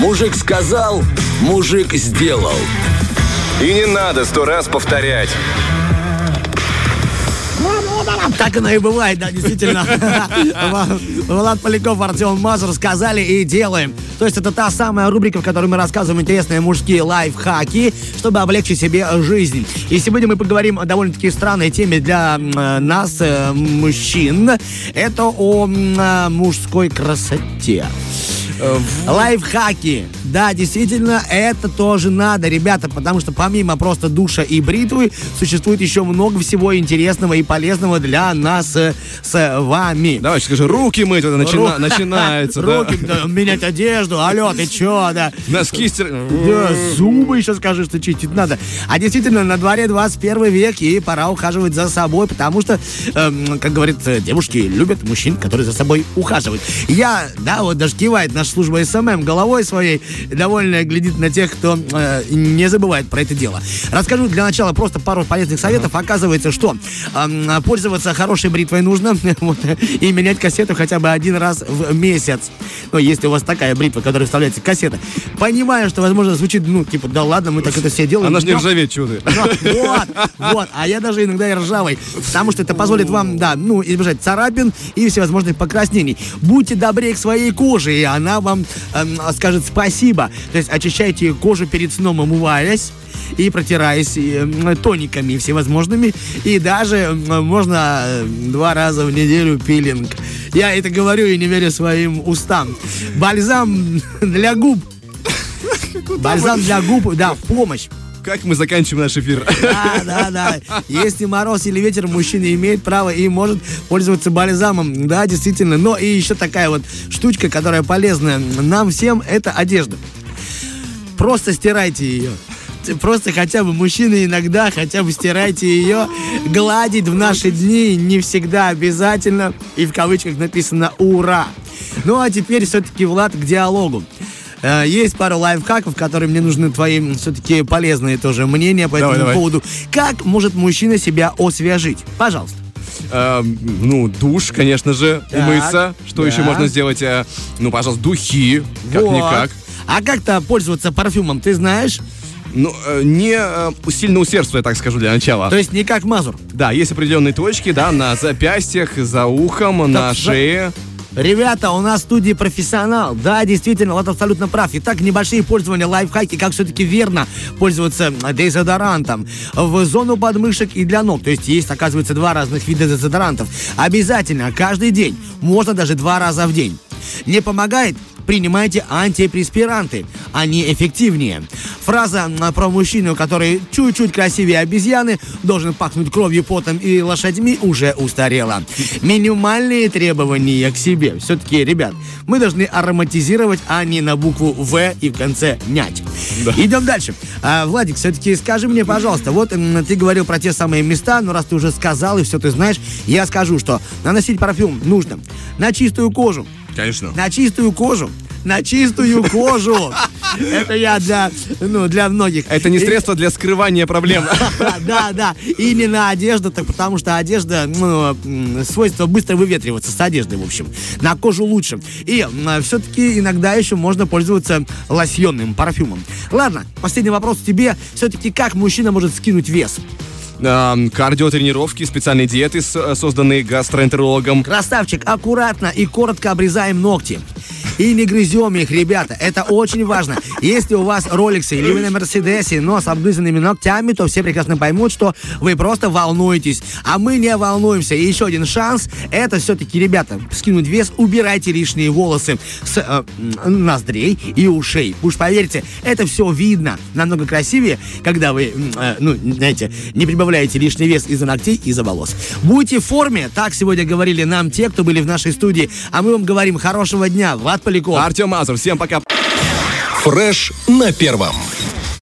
Мужик сказал, мужик сделал. И не надо сто раз повторять. Так оно и бывает, да, действительно. Влад Поляков, Артем Мазур сказали и делаем. То есть это та самая рубрика, в которой мы рассказываем интересные мужские лайфхаки, чтобы облегчить себе жизнь. И сегодня мы поговорим о довольно-таки странной теме для э, нас, э, мужчин. Это о э, мужской красоте. Лайфхаки. Да, действительно, это тоже надо, ребята, потому что помимо просто душа и бритвы, существует еще много всего интересного и полезного для нас э, с вами. Давай, скажи, руки мыть, это начина- начинается, да? Руки, да, менять одежду, алло, ты чё, да? Носки стир... Да, зубы еще скажешь, что чистить надо. А действительно, на дворе 21 век, и пора ухаживать за собой, потому что, эм, как говорят, э, девушки любят мужчин, которые за собой ухаживают. Я, да, вот даже кивает наша служба SMM головой своей, довольно глядит на тех, кто э, не забывает про это дело. Расскажу для начала просто пару полезных советов. Оказывается, что эм, пользоваться хорошей бритвой нужно вот, и менять кассету хотя бы один раз в месяц. Ну, если у вас такая бритва, которая вставляется кассета. Понимаю, что, возможно, звучит, ну, типа, да ладно, мы так это все делаем. Она же не ты. ну, Вот, вот. А я даже иногда и ржавый. Потому что это позволит вам, да, ну, избежать царапин и всевозможных покраснений. Будьте добрее к своей коже, и она вам эм, скажет спасибо. То есть очищайте кожу перед сном, умываясь и протираясь тониками всевозможными. И даже можно э, два раза в неделю пилинг. Я это говорю и не верю своим устам. Бальзам для губ. Бальзам для губ, да, в помощь. Как мы заканчиваем наш эфир? Да, да, да. Если мороз или ветер, мужчина имеет право и может пользоваться бальзамом. Да, действительно. Но и еще такая вот штучка, которая полезна нам всем, это одежда. Просто стирайте ее. Просто хотя бы мужчины иногда хотя бы стирайте ее. Гладить в наши дни не всегда обязательно. И в кавычках написано «Ура!». Ну а теперь все-таки, Влад, к диалогу. Э, Есть пару лайфхаков, которые мне нужны твои все-таки полезные тоже мнения по Давай, этому давай. поводу. Как может мужчина себя освежить? Пожалуйста. Эм, Ну, душ, конечно же, Так, умыться. Что да. еще можно сделать? Э, Ну, пожалуйста, духи. Вот. Как-никак. А как-то пользоваться парфюмом, ты знаешь? Ну, э, не э, сильно усердствуя, так скажу, для начала. То есть не как Мазур. Да, есть определенные точки, да, на запястьях, за ухом, на за- шее. Ребята, у нас в студии профессионал. Да, действительно, Влад абсолютно прав. Итак, небольшие пользования лайфхаки, как все-таки верно пользоваться дезодорантом в зону подмышек и для ног. То есть есть, оказывается, два разных вида дезодорантов. Обязательно, каждый день. Можно даже два раза в день. Не помогает? Принимайте антипреспиранты. Они эффективнее. Фраза про мужчину, который чуть-чуть красивее обезьяны, должен пахнуть кровью, потом и лошадьми, уже устарела. Минимальные требования к себе. Все-таки, ребят, мы должны ароматизировать, а не на букву В и в конце нять. Идем дальше. А, Владик, все-таки скажи мне, пожалуйста, вот ты говорил про те самые места, но раз ты уже сказал и все ты знаешь, я скажу, что наносить парфюм нужно на чистую кожу, Конечно. на чистую кожу. На чистую кожу. Это я для, ну, для многих. Это не средство для скрывания проблем. Да, да. И не на одежду, так потому что одежда, ну, свойство быстро выветриваться с одеждой, в общем. На кожу лучше. И все-таки иногда еще можно пользоваться лосьонным парфюмом. Ладно, последний вопрос тебе. Все-таки как мужчина может скинуть вес? Кардиотренировки, специальные диеты, с- созданные гастроэнтерологом. Красавчик, аккуратно и коротко обрезаем ногти. И не грызем их, ребята. Это очень важно. Если у вас роликсы или вы на Мерседесе, но с обгрызанными ногтями, то все прекрасно поймут, что вы просто волнуетесь. А мы не волнуемся. И еще один шанс, это все-таки, ребята, скинуть вес, убирайте лишние волосы с э, ноздрей и ушей. Уж поверьте, это все видно намного красивее, когда вы, э, ну, знаете, не прибавляете лишний вес из-за ногтей и из-за волос. Будьте в форме, так сегодня говорили нам те, кто были в нашей студии. А мы вам говорим хорошего дня. Влад Поляков. Артем Мазур, всем пока. Фреш на первом.